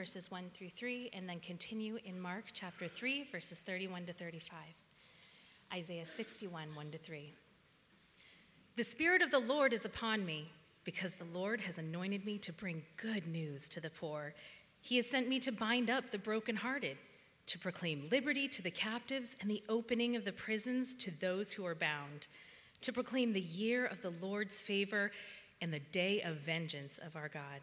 verses 1 through 3, and then continue in Mark chapter 3, verses 31 to 35. Isaiah 61, 1 to 3. The Spirit of the Lord is upon me, because the Lord has anointed me to bring good news to the poor. He has sent me to bind up the brokenhearted, to proclaim liberty to the captives and the opening of the prisons to those who are bound, to proclaim the year of the Lord's favor and the day of vengeance of our God,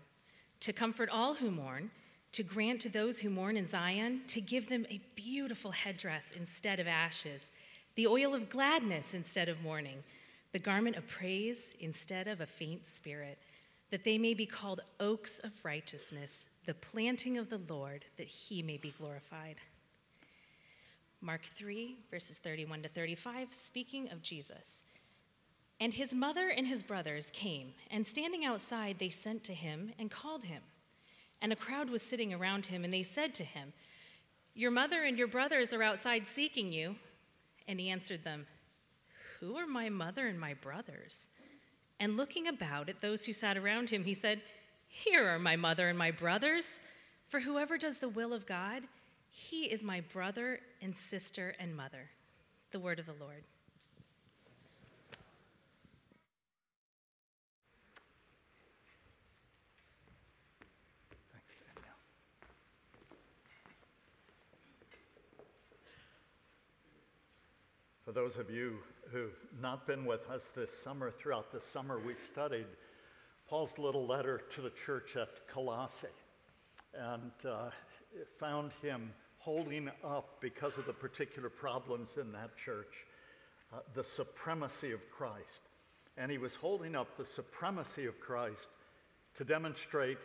to comfort all who mourn, to grant to those who mourn in Zion, to give them a beautiful headdress instead of ashes, the oil of gladness instead of mourning, the garment of praise instead of a faint spirit, that they may be called oaks of righteousness, the planting of the Lord, that he may be glorified. Mark 3, verses 31 to 35, speaking of Jesus. And his mother and his brothers came, and standing outside, they sent to him and called him. And a crowd was sitting around him, and they said to him, Your mother and your brothers are outside seeking you. And he answered them, Who are my mother and my brothers? And looking about at those who sat around him, he said, Here are my mother and my brothers. For whoever does the will of God, he is my brother and sister and mother. The word of the Lord. For those of you who've not been with us this summer, throughout the summer, we studied Paul's little letter to the church at Colossae and uh, found him holding up, because of the particular problems in that church, uh, the supremacy of Christ. And he was holding up the supremacy of Christ to demonstrate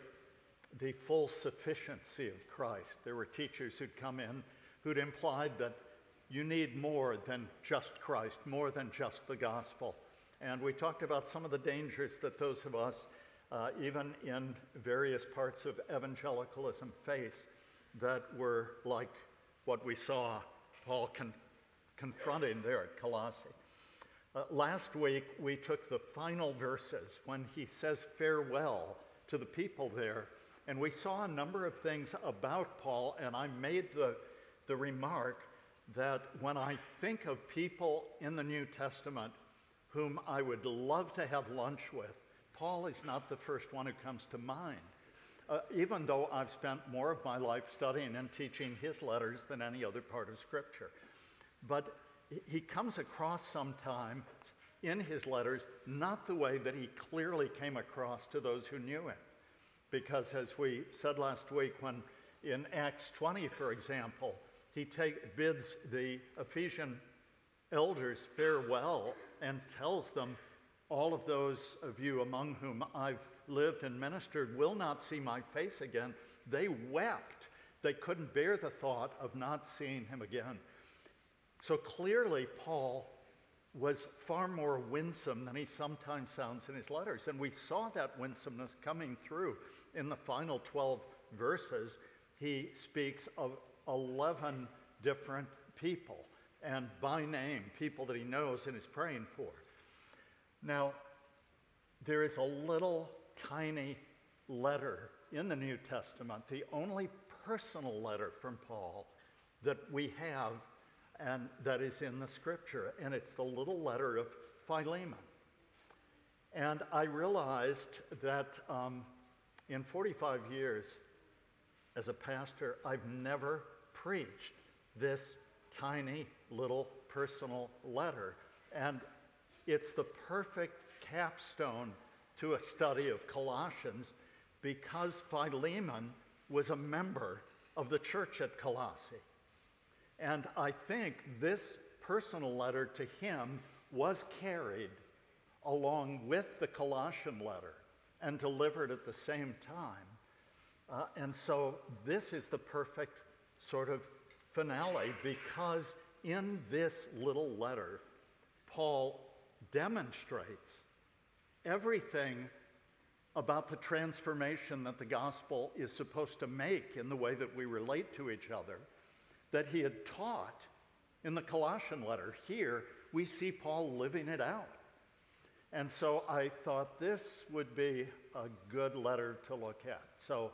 the full sufficiency of Christ. There were teachers who'd come in who'd implied that you need more than just Christ, more than just the gospel. And we talked about some of the dangers that those of us, uh, even in various parts of evangelicalism, face that were like what we saw Paul con- confronting there at Colossae. Uh, last week, we took the final verses when he says farewell to the people there, and we saw a number of things about Paul, and I made the, the remark that when I think of people in the New Testament whom I would love to have lunch with, Paul is not the first one who comes to mind. Uh, even though I've spent more of my life studying and teaching his letters than any other part of Scripture. But he comes across sometimes in his letters not the way that he clearly came across to those who knew him. Because as we said last week, when in Acts 20, for example, he take, bids the Ephesian elders farewell and tells them, All of those of you among whom I've lived and ministered will not see my face again. They wept. They couldn't bear the thought of not seeing him again. So clearly, Paul was far more winsome than he sometimes sounds in his letters. And we saw that winsomeness coming through in the final 12 verses. He speaks of 11 different people, and by name, people that he knows and is praying for. Now, there is a little tiny letter in the New Testament, the only personal letter from Paul that we have and that is in the scripture, and it's the little letter of Philemon. And I realized that um, in 45 years as a pastor, I've never preached this tiny little personal letter. And it's the perfect capstone to a study of Colossians because Philemon was a member of the church at Colossae. And I think this personal letter to him was carried along with the Colossian letter and delivered at the same time. Uh, and so this is the perfect sort of finale because in this little letter, Paul demonstrates everything about the transformation that the gospel is supposed to make in the way that we relate to each other that he had taught in the Colossian letter. Here, we see Paul living it out. And so I thought this would be a good letter to look at. So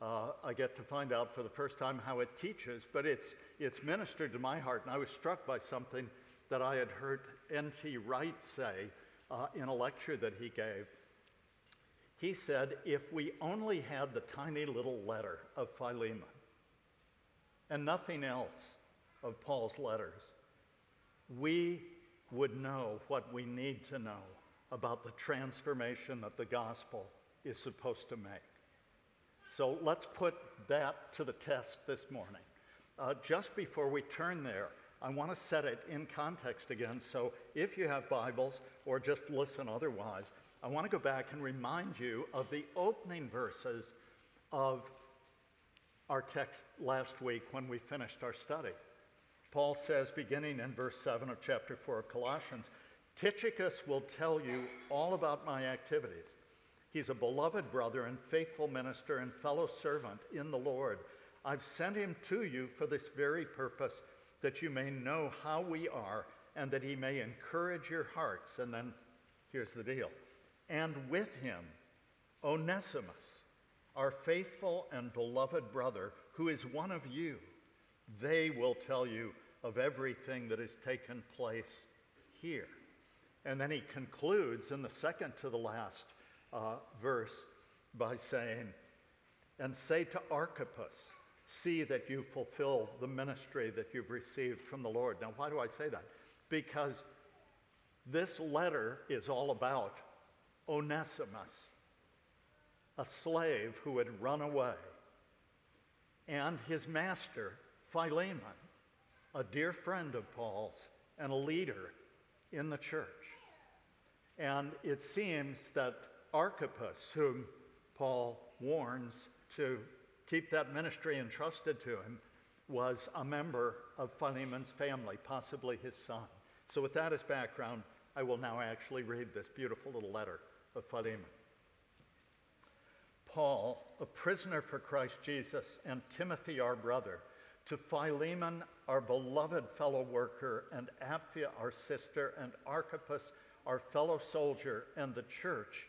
uh, I get to find out for the first time how it teaches, but it's, it's ministered to my heart. And I was struck by something that I had heard N.T. Wright say uh, in a lecture that he gave. He said, if we only had the tiny little letter of Philemon and nothing else of Paul's letters, we would know what we need to know about the transformation that the gospel is supposed to make. So let's put that to the test this morning. Uh, just before we turn there, I want to set it in context again. So if you have Bibles or just listen otherwise, I want to go back and remind you of the opening verses of our text last week when we finished our study. Paul says, beginning in verse 7 of chapter 4 of Colossians, Tychicus will tell you all about my activities. He's a beloved brother and faithful minister and fellow servant in the Lord. I've sent him to you for this very purpose, that you may know how we are and that he may encourage your hearts. And then here's the deal. And with him, Onesimus, our faithful and beloved brother, who is one of you. They will tell you of everything that has taken place here. And then he concludes in the second to the last uh, verse by saying, And say to Archippus, see that you fulfill the ministry that you've received from the Lord. Now, why do I say that? Because this letter is all about Onesimus, a slave who had run away, and his master, Philemon, a dear friend of Paul's and a leader in the church. And it seems that Archippus, whom Paul warns to keep that ministry entrusted to him, was a member of Philemon's family, possibly his son. So, with that as background, I will now actually read this beautiful little letter of Philemon. Paul, a prisoner for Christ Jesus, and Timothy, our brother, to Philemon, our beloved fellow worker, and Apphia, our sister, and Archippus, our fellow soldier, and the church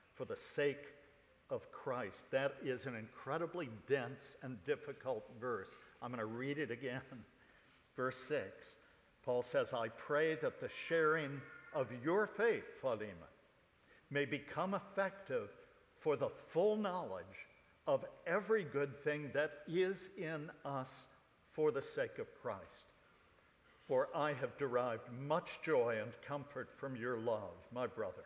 for the sake of Christ. That is an incredibly dense and difficult verse. I'm going to read it again. Verse 6, Paul says, I pray that the sharing of your faith, Philemon, may become effective for the full knowledge of every good thing that is in us for the sake of Christ. For I have derived much joy and comfort from your love, my brother,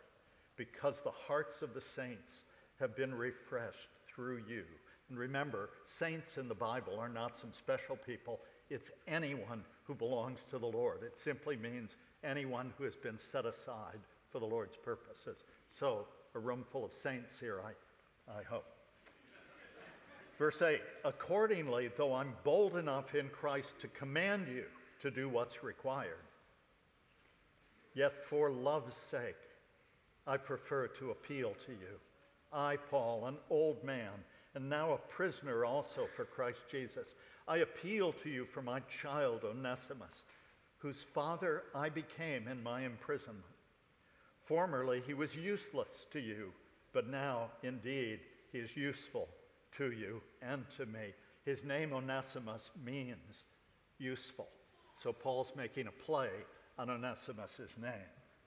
because the hearts of the saints have been refreshed through you. And remember, saints in the Bible are not some special people, it's anyone who belongs to the Lord. It simply means anyone who has been set aside for the Lord's purposes. So, a room full of saints here, I, I hope. Verse 8 Accordingly, though I'm bold enough in Christ to command you to do what's required, yet for love's sake, I prefer to appeal to you. I, Paul, an old man, and now a prisoner also for Christ Jesus, I appeal to you for my child Onesimus, whose father I became in my imprisonment. Formerly he was useless to you, but now indeed he is useful to you and to me. His name, Onesimus, means useful. So Paul's making a play on Onesimus' name.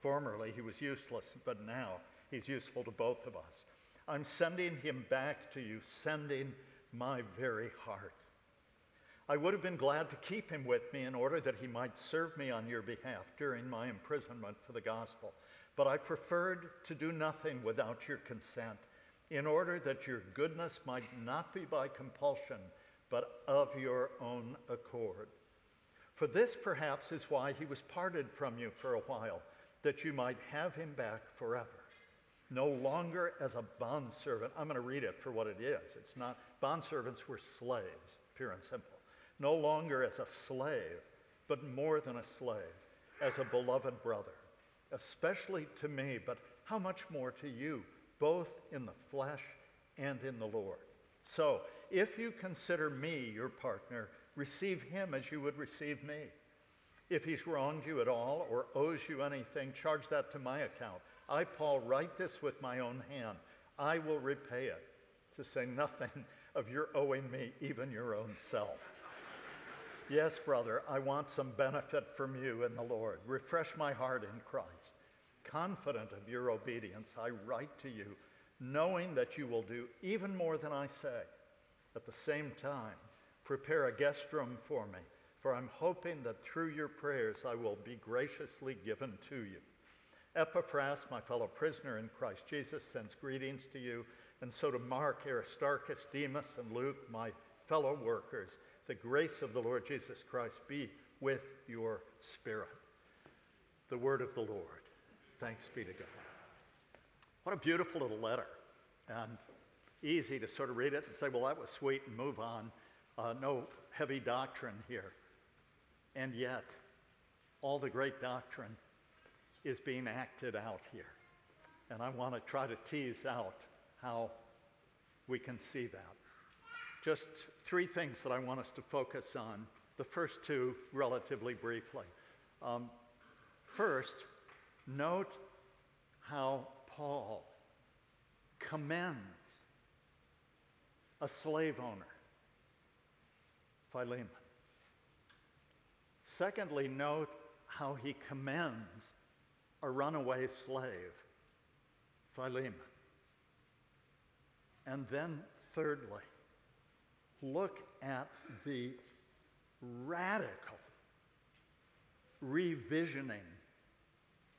Formerly, he was useless, but now he's useful to both of us. I'm sending him back to you, sending my very heart. I would have been glad to keep him with me in order that he might serve me on your behalf during my imprisonment for the gospel. But I preferred to do nothing without your consent in order that your goodness might not be by compulsion, but of your own accord. For this perhaps is why he was parted from you for a while, that you might have him back forever. No longer as a bondservant. I'm going to read it for what it is. It's not bondservants were slaves, pure and simple. No longer as a slave, but more than a slave, as a beloved brother, especially to me, but how much more to you, both in the flesh and in the Lord. So, if you consider me your partner, receive him as you would receive me. If he's wronged you at all or owes you anything, charge that to my account. I, Paul, write this with my own hand. I will repay it, to say nothing of your owing me even your own self. yes, brother, I want some benefit from you in the Lord. Refresh my heart in Christ. Confident of your obedience, I write to you, knowing that you will do even more than I say. At the same time, prepare a guest room for me, for I'm hoping that through your prayers I will be graciously given to you. Epaphras, my fellow prisoner in Christ Jesus, sends greetings to you, and so to Mark, Aristarchus, Demas, and Luke, my fellow workers. The grace of the Lord Jesus Christ be with your spirit. The word of the Lord. Thanks be to God. What a beautiful little letter. And easy to sort of read it and say, well, that was sweet and move on. Uh, no heavy doctrine here. And yet, all the great doctrine is being acted out here. And I want to try to tease out how we can see that. Just three things that I want us to focus on. The first two, relatively briefly. Um, first, note how Paul commends a slave owner, Philemon. Secondly, note how he commends a runaway slave, Philemon. And then, thirdly, look at the radical revisioning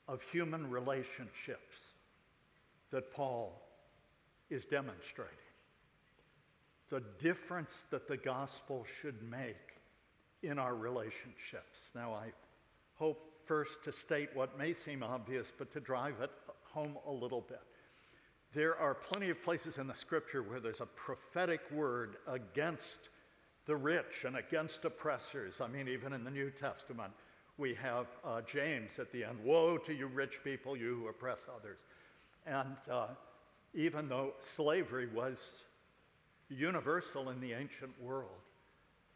of human relationships that Paul is demonstrating. The difference that the gospel should make in our relationships. Now, I hope first to state what may seem obvious, but to drive it home a little bit. There are plenty of places in the scripture where there's a prophetic word against the rich and against oppressors. I mean, even in the New Testament, we have uh, James at the end Woe to you, rich people, you who oppress others. And uh, even though slavery was universal in the ancient world,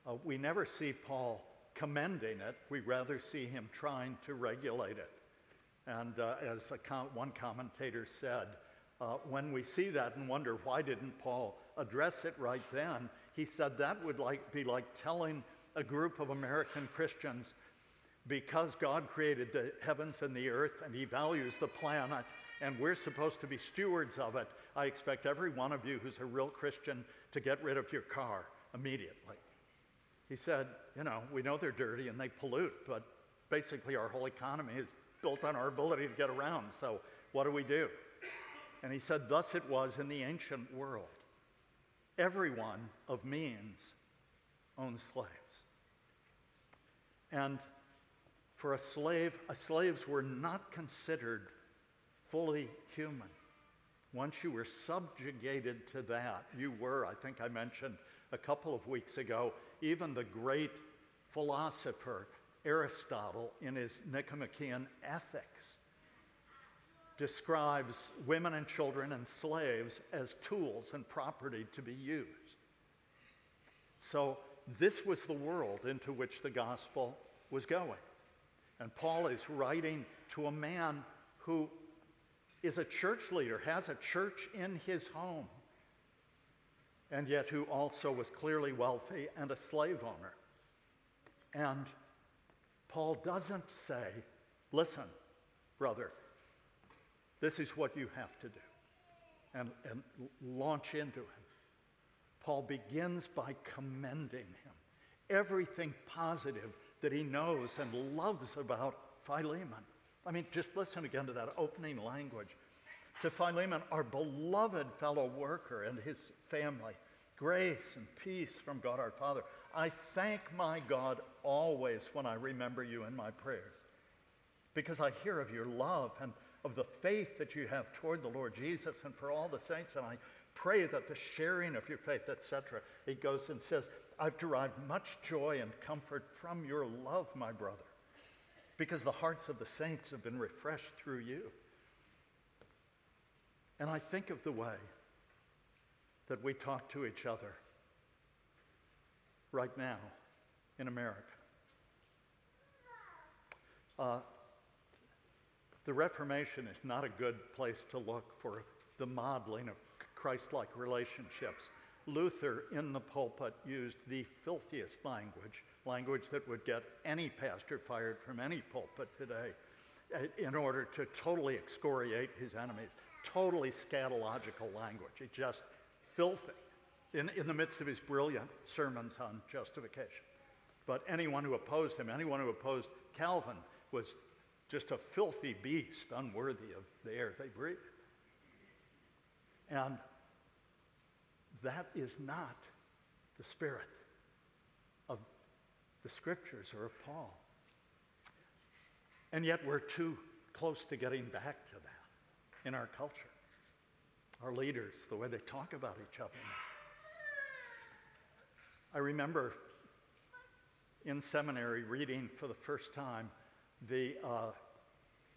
uh, we never see Paul commending it. We rather see him trying to regulate it. And uh, as com- one commentator said, uh, when we see that and wonder why didn't Paul address it right then, he said that would like, be like telling a group of American Christians because God created the heavens and the earth and he values the planet and we're supposed to be stewards of it, I expect every one of you who's a real Christian to get rid of your car immediately. He said, You know, we know they're dirty and they pollute, but basically our whole economy is built on our ability to get around. So what do we do? And he said, Thus it was in the ancient world. Everyone of means owned slaves. And for a slave, slaves were not considered fully human. Once you were subjugated to that, you were, I think I mentioned a couple of weeks ago, even the great philosopher Aristotle, in his Nicomachean Ethics, describes women and children and slaves as tools and property to be used. So, this was the world into which the gospel was going. And Paul is writing to a man who is a church leader, has a church in his home, and yet who also was clearly wealthy and a slave owner. And Paul doesn't say, listen, brother, this is what you have to do, and, and launch into him. Paul begins by commending him. Everything positive that he knows and loves about Philemon. I mean, just listen again to that opening language. To Philemon, our beloved fellow worker and his family, grace and peace from God our Father. I thank my God always when I remember you in my prayers, because I hear of your love and of the faith that you have toward the Lord Jesus and for all the saints, and I Pray that the sharing of your faith, etc. He goes and says, I've derived much joy and comfort from your love, my brother, because the hearts of the saints have been refreshed through you. And I think of the way that we talk to each other right now in America. Uh, the Reformation is not a good place to look for the modeling of Christ like relationships. Luther in the pulpit used the filthiest language, language that would get any pastor fired from any pulpit today, uh, in order to totally excoriate his enemies. Totally scatological language. It just filthy in, in the midst of his brilliant sermons on justification. But anyone who opposed him, anyone who opposed Calvin, was just a filthy beast, unworthy of the air they breathe. And that is not the spirit of the scriptures or of Paul. And yet we're too close to getting back to that in our culture. Our leaders, the way they talk about each other. I remember in seminary reading for the first time the uh,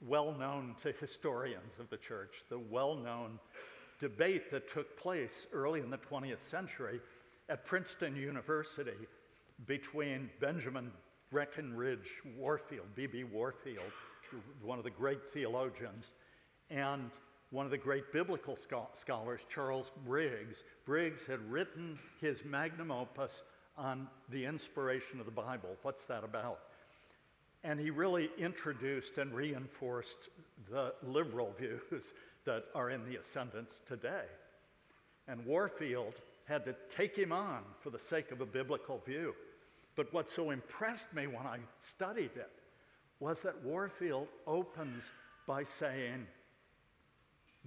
well known to historians of the church, the well known debate that took place early in the 20th century at Princeton University between Benjamin Breckinridge Warfield, B.B. Warfield, one of the great theologians, and one of the great biblical scholars, Charles Briggs. Briggs had written his magnum opus on the inspiration of the Bible. What's that about? And he really introduced and reinforced the liberal views that are in the ascendance today. And Warfield had to take him on for the sake of a biblical view. But what so impressed me when I studied it was that Warfield opens by saying,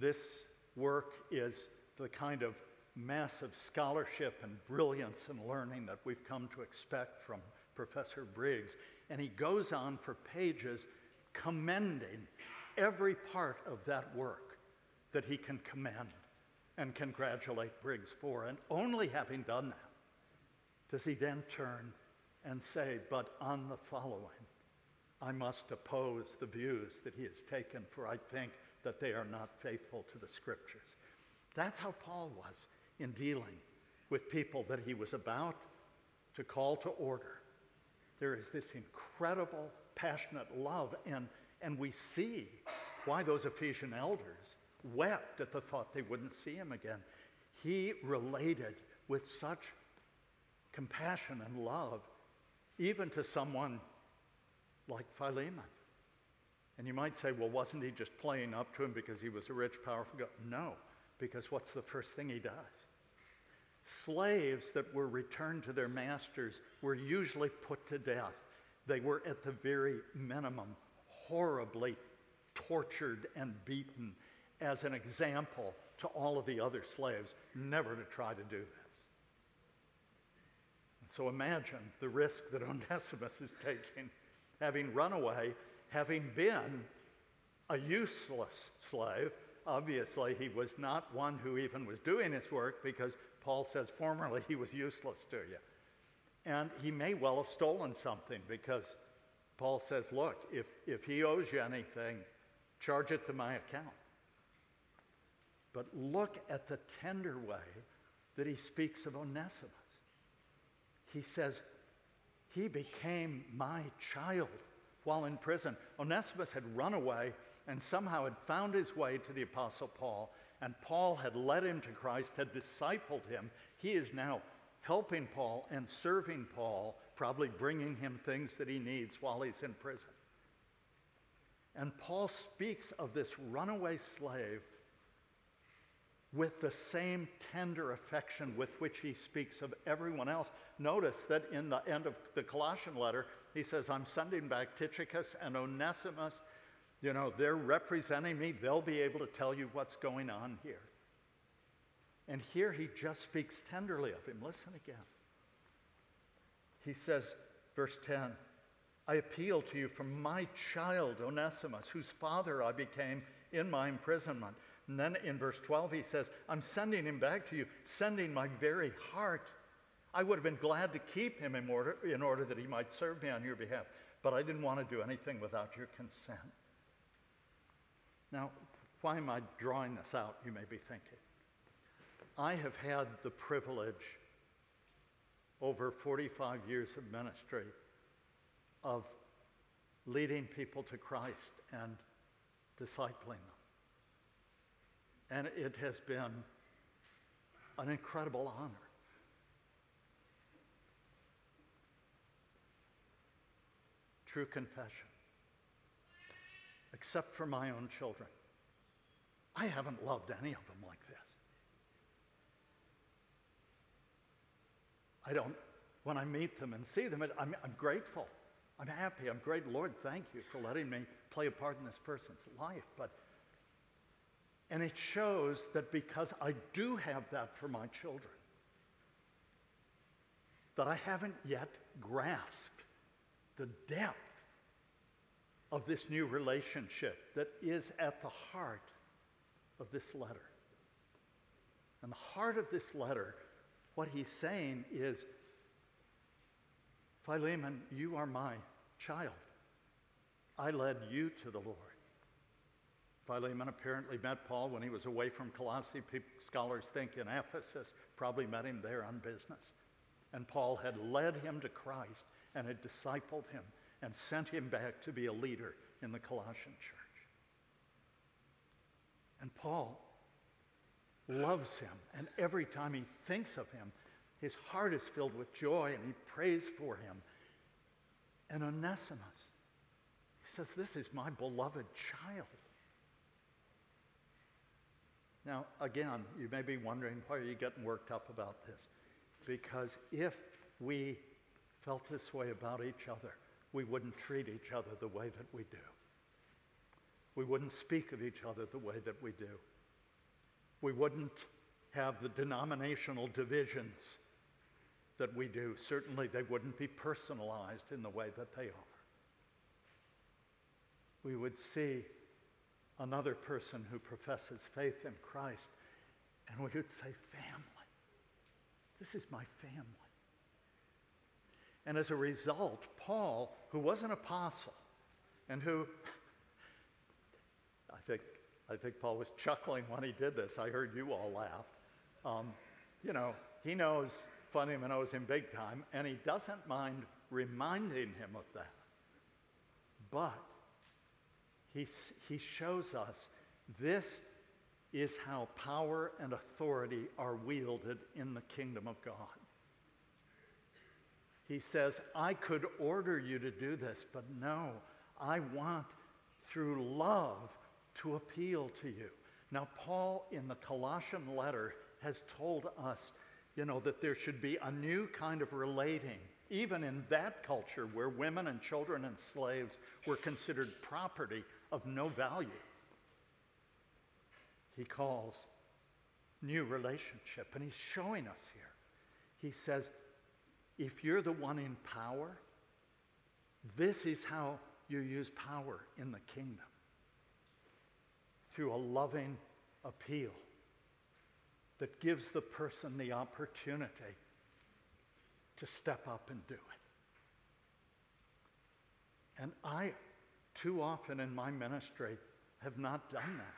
This work is the kind of massive scholarship and brilliance and learning that we've come to expect from Professor Briggs. And he goes on for pages commending every part of that work that he can commend and congratulate Briggs for. And only having done that does he then turn and say, But on the following, I must oppose the views that he has taken, for I think that they are not faithful to the scriptures. That's how Paul was in dealing with people that he was about to call to order. There is this incredible, passionate love, and, and we see why those Ephesian elders wept at the thought they wouldn't see him again. He related with such compassion and love, even to someone like Philemon. And you might say, well, wasn't he just playing up to him because he was a rich, powerful guy? No, because what's the first thing he does? Slaves that were returned to their masters were usually put to death. They were, at the very minimum, horribly tortured and beaten as an example to all of the other slaves never to try to do this. so imagine the risk that Onesimus is taking, having run away having been a useless slave, obviously he was not one who even was doing his work because Paul says formerly he was useless to you. And he may well have stolen something because Paul says, look, if, if he owes you anything, charge it to my account. But look at the tender way that he speaks of Onesimus. He says, He became my child while in prison. Onesimus had run away and somehow had found his way to the Apostle Paul, and Paul had led him to Christ, had discipled him. He is now helping Paul and serving Paul, probably bringing him things that he needs while he's in prison. And Paul speaks of this runaway slave with the same tender affection with which he speaks of everyone else. Notice that in the end of the Colossian letter, he says, I'm sending back Tychicus and Onesimus. You know, they're representing me. They'll be able to tell you what's going on here. And here he just speaks tenderly of him. Listen again. He says, verse 10 I appeal to you from my child Onesimus, whose father I became in my imprisonment. And then in verse 12, he says, I'm sending him back to you, sending my very heart. I would have been glad to keep him in order, in order that he might serve me on your behalf, but I didn't want to do anything without your consent. Now, why am I drawing this out, you may be thinking? I have had the privilege over 45 years of ministry of leading people to Christ and discipling them. And it has been an incredible honor. True confession. Except for my own children. I haven't loved any of them like this. I don't, when I meet them and see them, I'm, I'm grateful. I'm happy. I'm great. Lord, thank you for letting me play a part in this person's life. But, and it shows that because I do have that for my children, that I haven't yet grasped the depth of this new relationship that is at the heart of this letter. And the heart of this letter, what he's saying is Philemon, you are my child. I led you to the Lord. Philemon apparently met Paul when he was away from Colossae. People, scholars think in Ephesus, probably met him there on business. And Paul had led him to Christ and had discipled him and sent him back to be a leader in the Colossian church. And Paul loves him, and every time he thinks of him, his heart is filled with joy and he prays for him. And Onesimus, he says, This is my beloved child. Now, again, you may be wondering why are you getting worked up about this? Because if we felt this way about each other, we wouldn't treat each other the way that we do. We wouldn't speak of each other the way that we do. We wouldn't have the denominational divisions that we do. Certainly, they wouldn't be personalized in the way that they are. We would see another person who professes faith in Christ, and we would say, Family. This is my family. And as a result, Paul, who was an apostle and who, I think, I think Paul was chuckling when he did this. I heard you all laugh. Um, you know, he knows funny Philemon owes him big time, and he doesn't mind reminding him of that. But he, he shows us this is how power and authority are wielded in the kingdom of God. He says, I could order you to do this, but no, I want through love to appeal to you. Now, Paul in the Colossian letter has told us you know, that there should be a new kind of relating, even in that culture where women and children and slaves were considered property of no value. He calls new relationship, and he's showing us here. He says, if you're the one in power, this is how you use power in the kingdom through a loving appeal that gives the person the opportunity to step up and do it. And I, too often in my ministry, have not done that.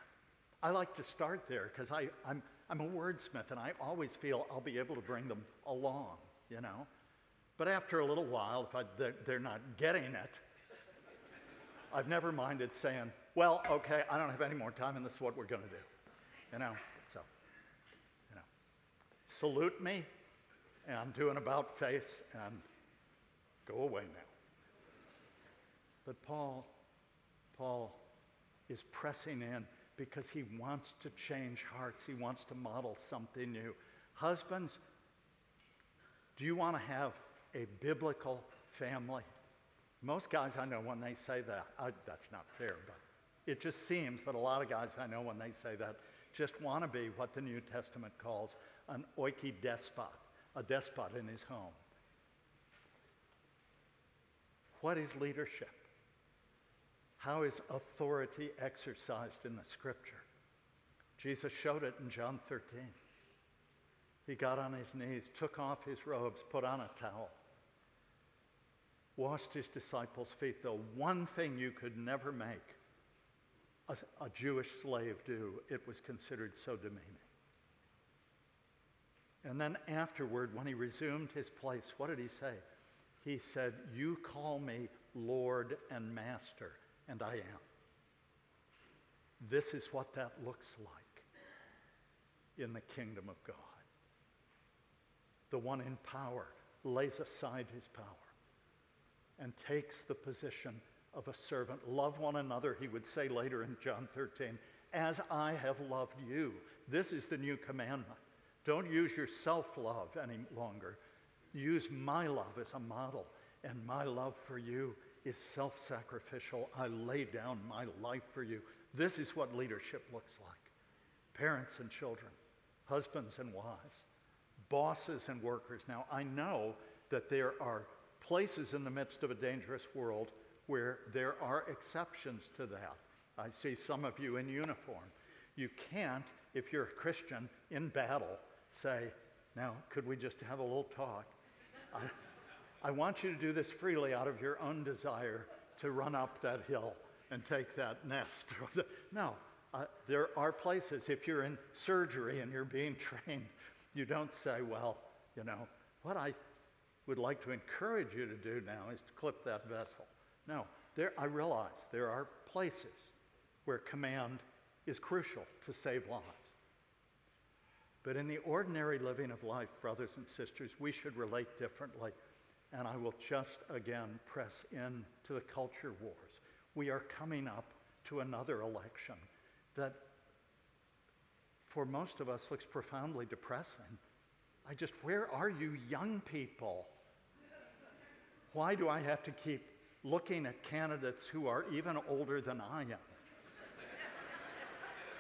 I like to start there because I'm, I'm a wordsmith and I always feel I'll be able to bring them along, you know. But after a little while, if I, they're, they're not getting it, I've never minded saying, well, okay, I don't have any more time and this is what we're going to do, you know so, you know, salute me and do an about face and go away now. But Paul, Paul is pressing in because he wants to change hearts. He wants to model something new. Husbands, do you want to have a biblical family? Most guys I know when they say that, I, that's not fair, but it just seems that a lot of guys I know when they say that just want to be what the New Testament calls an oikidespot, a despot in his home. What is leadership? How is authority exercised in the scripture? Jesus showed it in John 13. He got on his knees, took off his robes, put on a towel, washed his disciples' feet, the one thing you could never make a, a Jewish slave do. It was considered so demeaning. And then afterward, when he resumed his place, what did he say? He said, You call me Lord and Master, and I am. This is what that looks like in the kingdom of God. The one in power lays aside his power and takes the position of a servant. Love one another, he would say later in John 13, as I have loved you. This is the new commandment. Don't use your self love any longer. Use my love as a model, and my love for you is self sacrificial. I lay down my life for you. This is what leadership looks like parents and children, husbands and wives, bosses and workers. Now, I know that there are places in the midst of a dangerous world where there are exceptions to that. I see some of you in uniform. You can't, if you're a Christian in battle, say, Now, could we just have a little talk? I, I want you to do this freely out of your own desire to run up that hill and take that nest. no, uh, there are places, if you're in surgery and you're being trained, you don't say, Well, you know, what I would like to encourage you to do now is to clip that vessel. Now, there, I realize there are places where command is crucial to save lives. But in the ordinary living of life, brothers and sisters, we should relate differently. And I will just again press in to the culture wars. We are coming up to another election that, for most of us, looks profoundly depressing. I just, where are you, young people? Why do I have to keep looking at candidates who are even older than I am?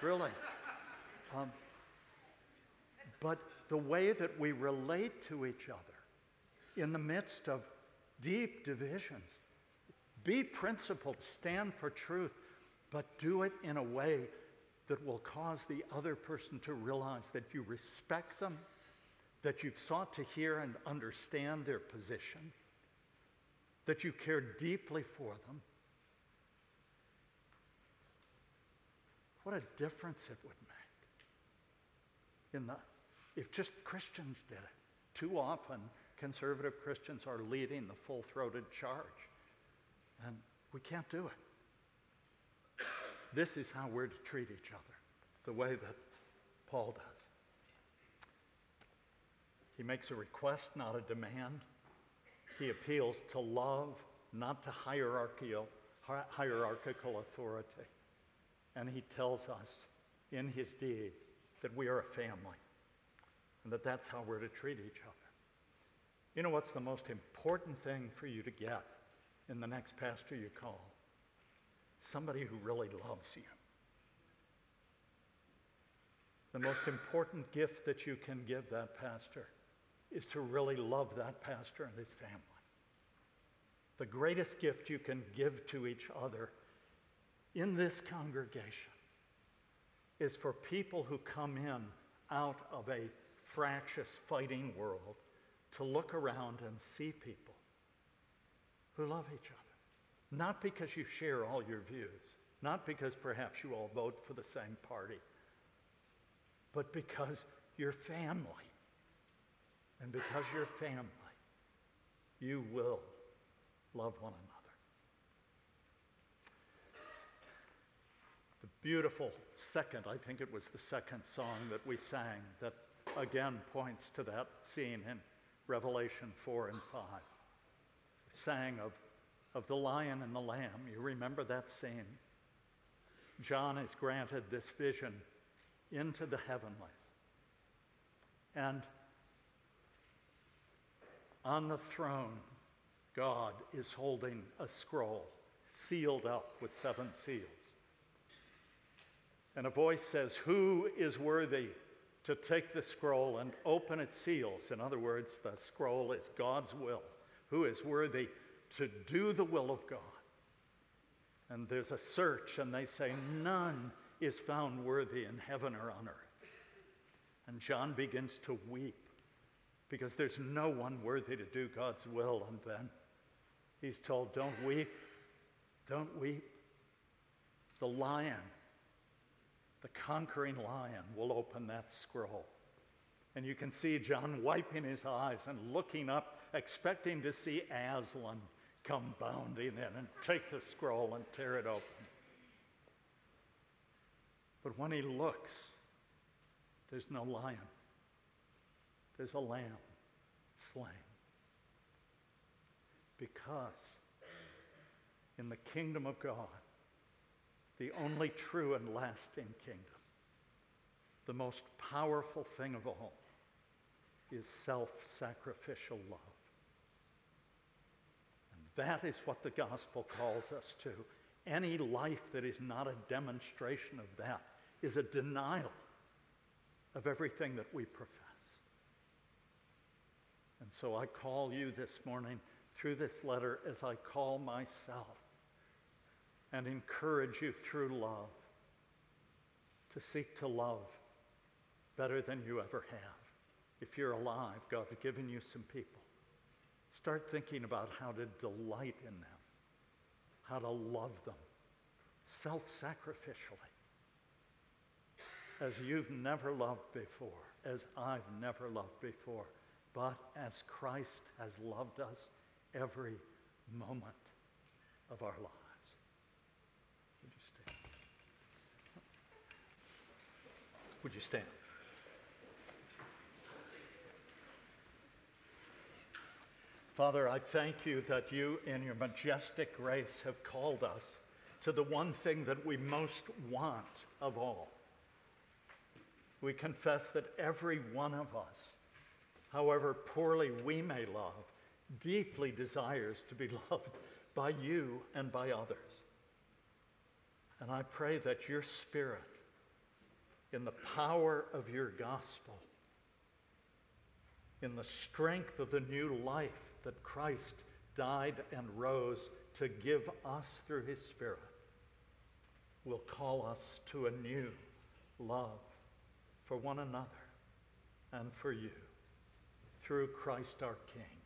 really. Um, but the way that we relate to each other in the midst of deep divisions. Be principled, stand for truth, but do it in a way that will cause the other person to realize that you respect them, that you've sought to hear and understand their position, that you care deeply for them. What a difference it would make in the if just Christians did it. Too often, conservative Christians are leading the full throated charge, and we can't do it. This is how we're to treat each other, the way that Paul does. He makes a request, not a demand. He appeals to love, not to hierarchical, hierarchical authority. And he tells us in his deed that we are a family and that that's how we're to treat each other. You know what's the most important thing for you to get in the next pastor you call? Somebody who really loves you. The most important gift that you can give that pastor is to really love that pastor and his family. The greatest gift you can give to each other in this congregation is for people who come in out of a fractious, fighting world to look around and see people who love each other. Not because you share all your views, not because perhaps you all vote for the same party, but because you're family. And because you're family, you will love one another. The beautiful second, I think it was the second song that we sang that again points to that scene in Revelation 4 and 5. Sang of, of the lion and the lamb. You remember that scene? John is granted this vision into the heavenlies. And on the throne, God is holding a scroll sealed up with seven seals. And a voice says, Who is worthy to take the scroll and open its seals. In other words, the scroll is God's will. Who is worthy to do the will of God? And there's a search, and they say, None is found worthy in heaven or on earth. And John begins to weep because there's no one worthy to do God's will. And then he's told, Don't weep, don't weep. The lion, the conquering lion, will open that scroll. And you can see John wiping his eyes and looking up, expecting to see Aslan come bounding in and take the scroll and tear it open. But when he looks, there's no lion, there's a lamb slain. Because in the kingdom of God, the only true and lasting kingdom, the most powerful thing of all is self sacrificial love. And that is what the gospel calls us to. Any life that is not a demonstration of that is a denial of everything that we profess. And so I call you this morning through this letter as I call myself and encourage you through love to seek to love better than you ever have. If you're alive, God's given you some people. Start thinking about how to delight in them, how to love them self sacrificially as you've never loved before, as I've never loved before, but as Christ has loved us every moment of our lives. Would you stand? Would you stand? Father, I thank you that you, in your majestic grace, have called us to the one thing that we most want of all we confess that every one of us, however poorly we may love, deeply desires to be loved by you and by others. And I pray that your Spirit, in the power of your gospel, in the strength of the new life that Christ died and rose to give us through his Spirit, will call us to a new love for one another and for you through Christ our King.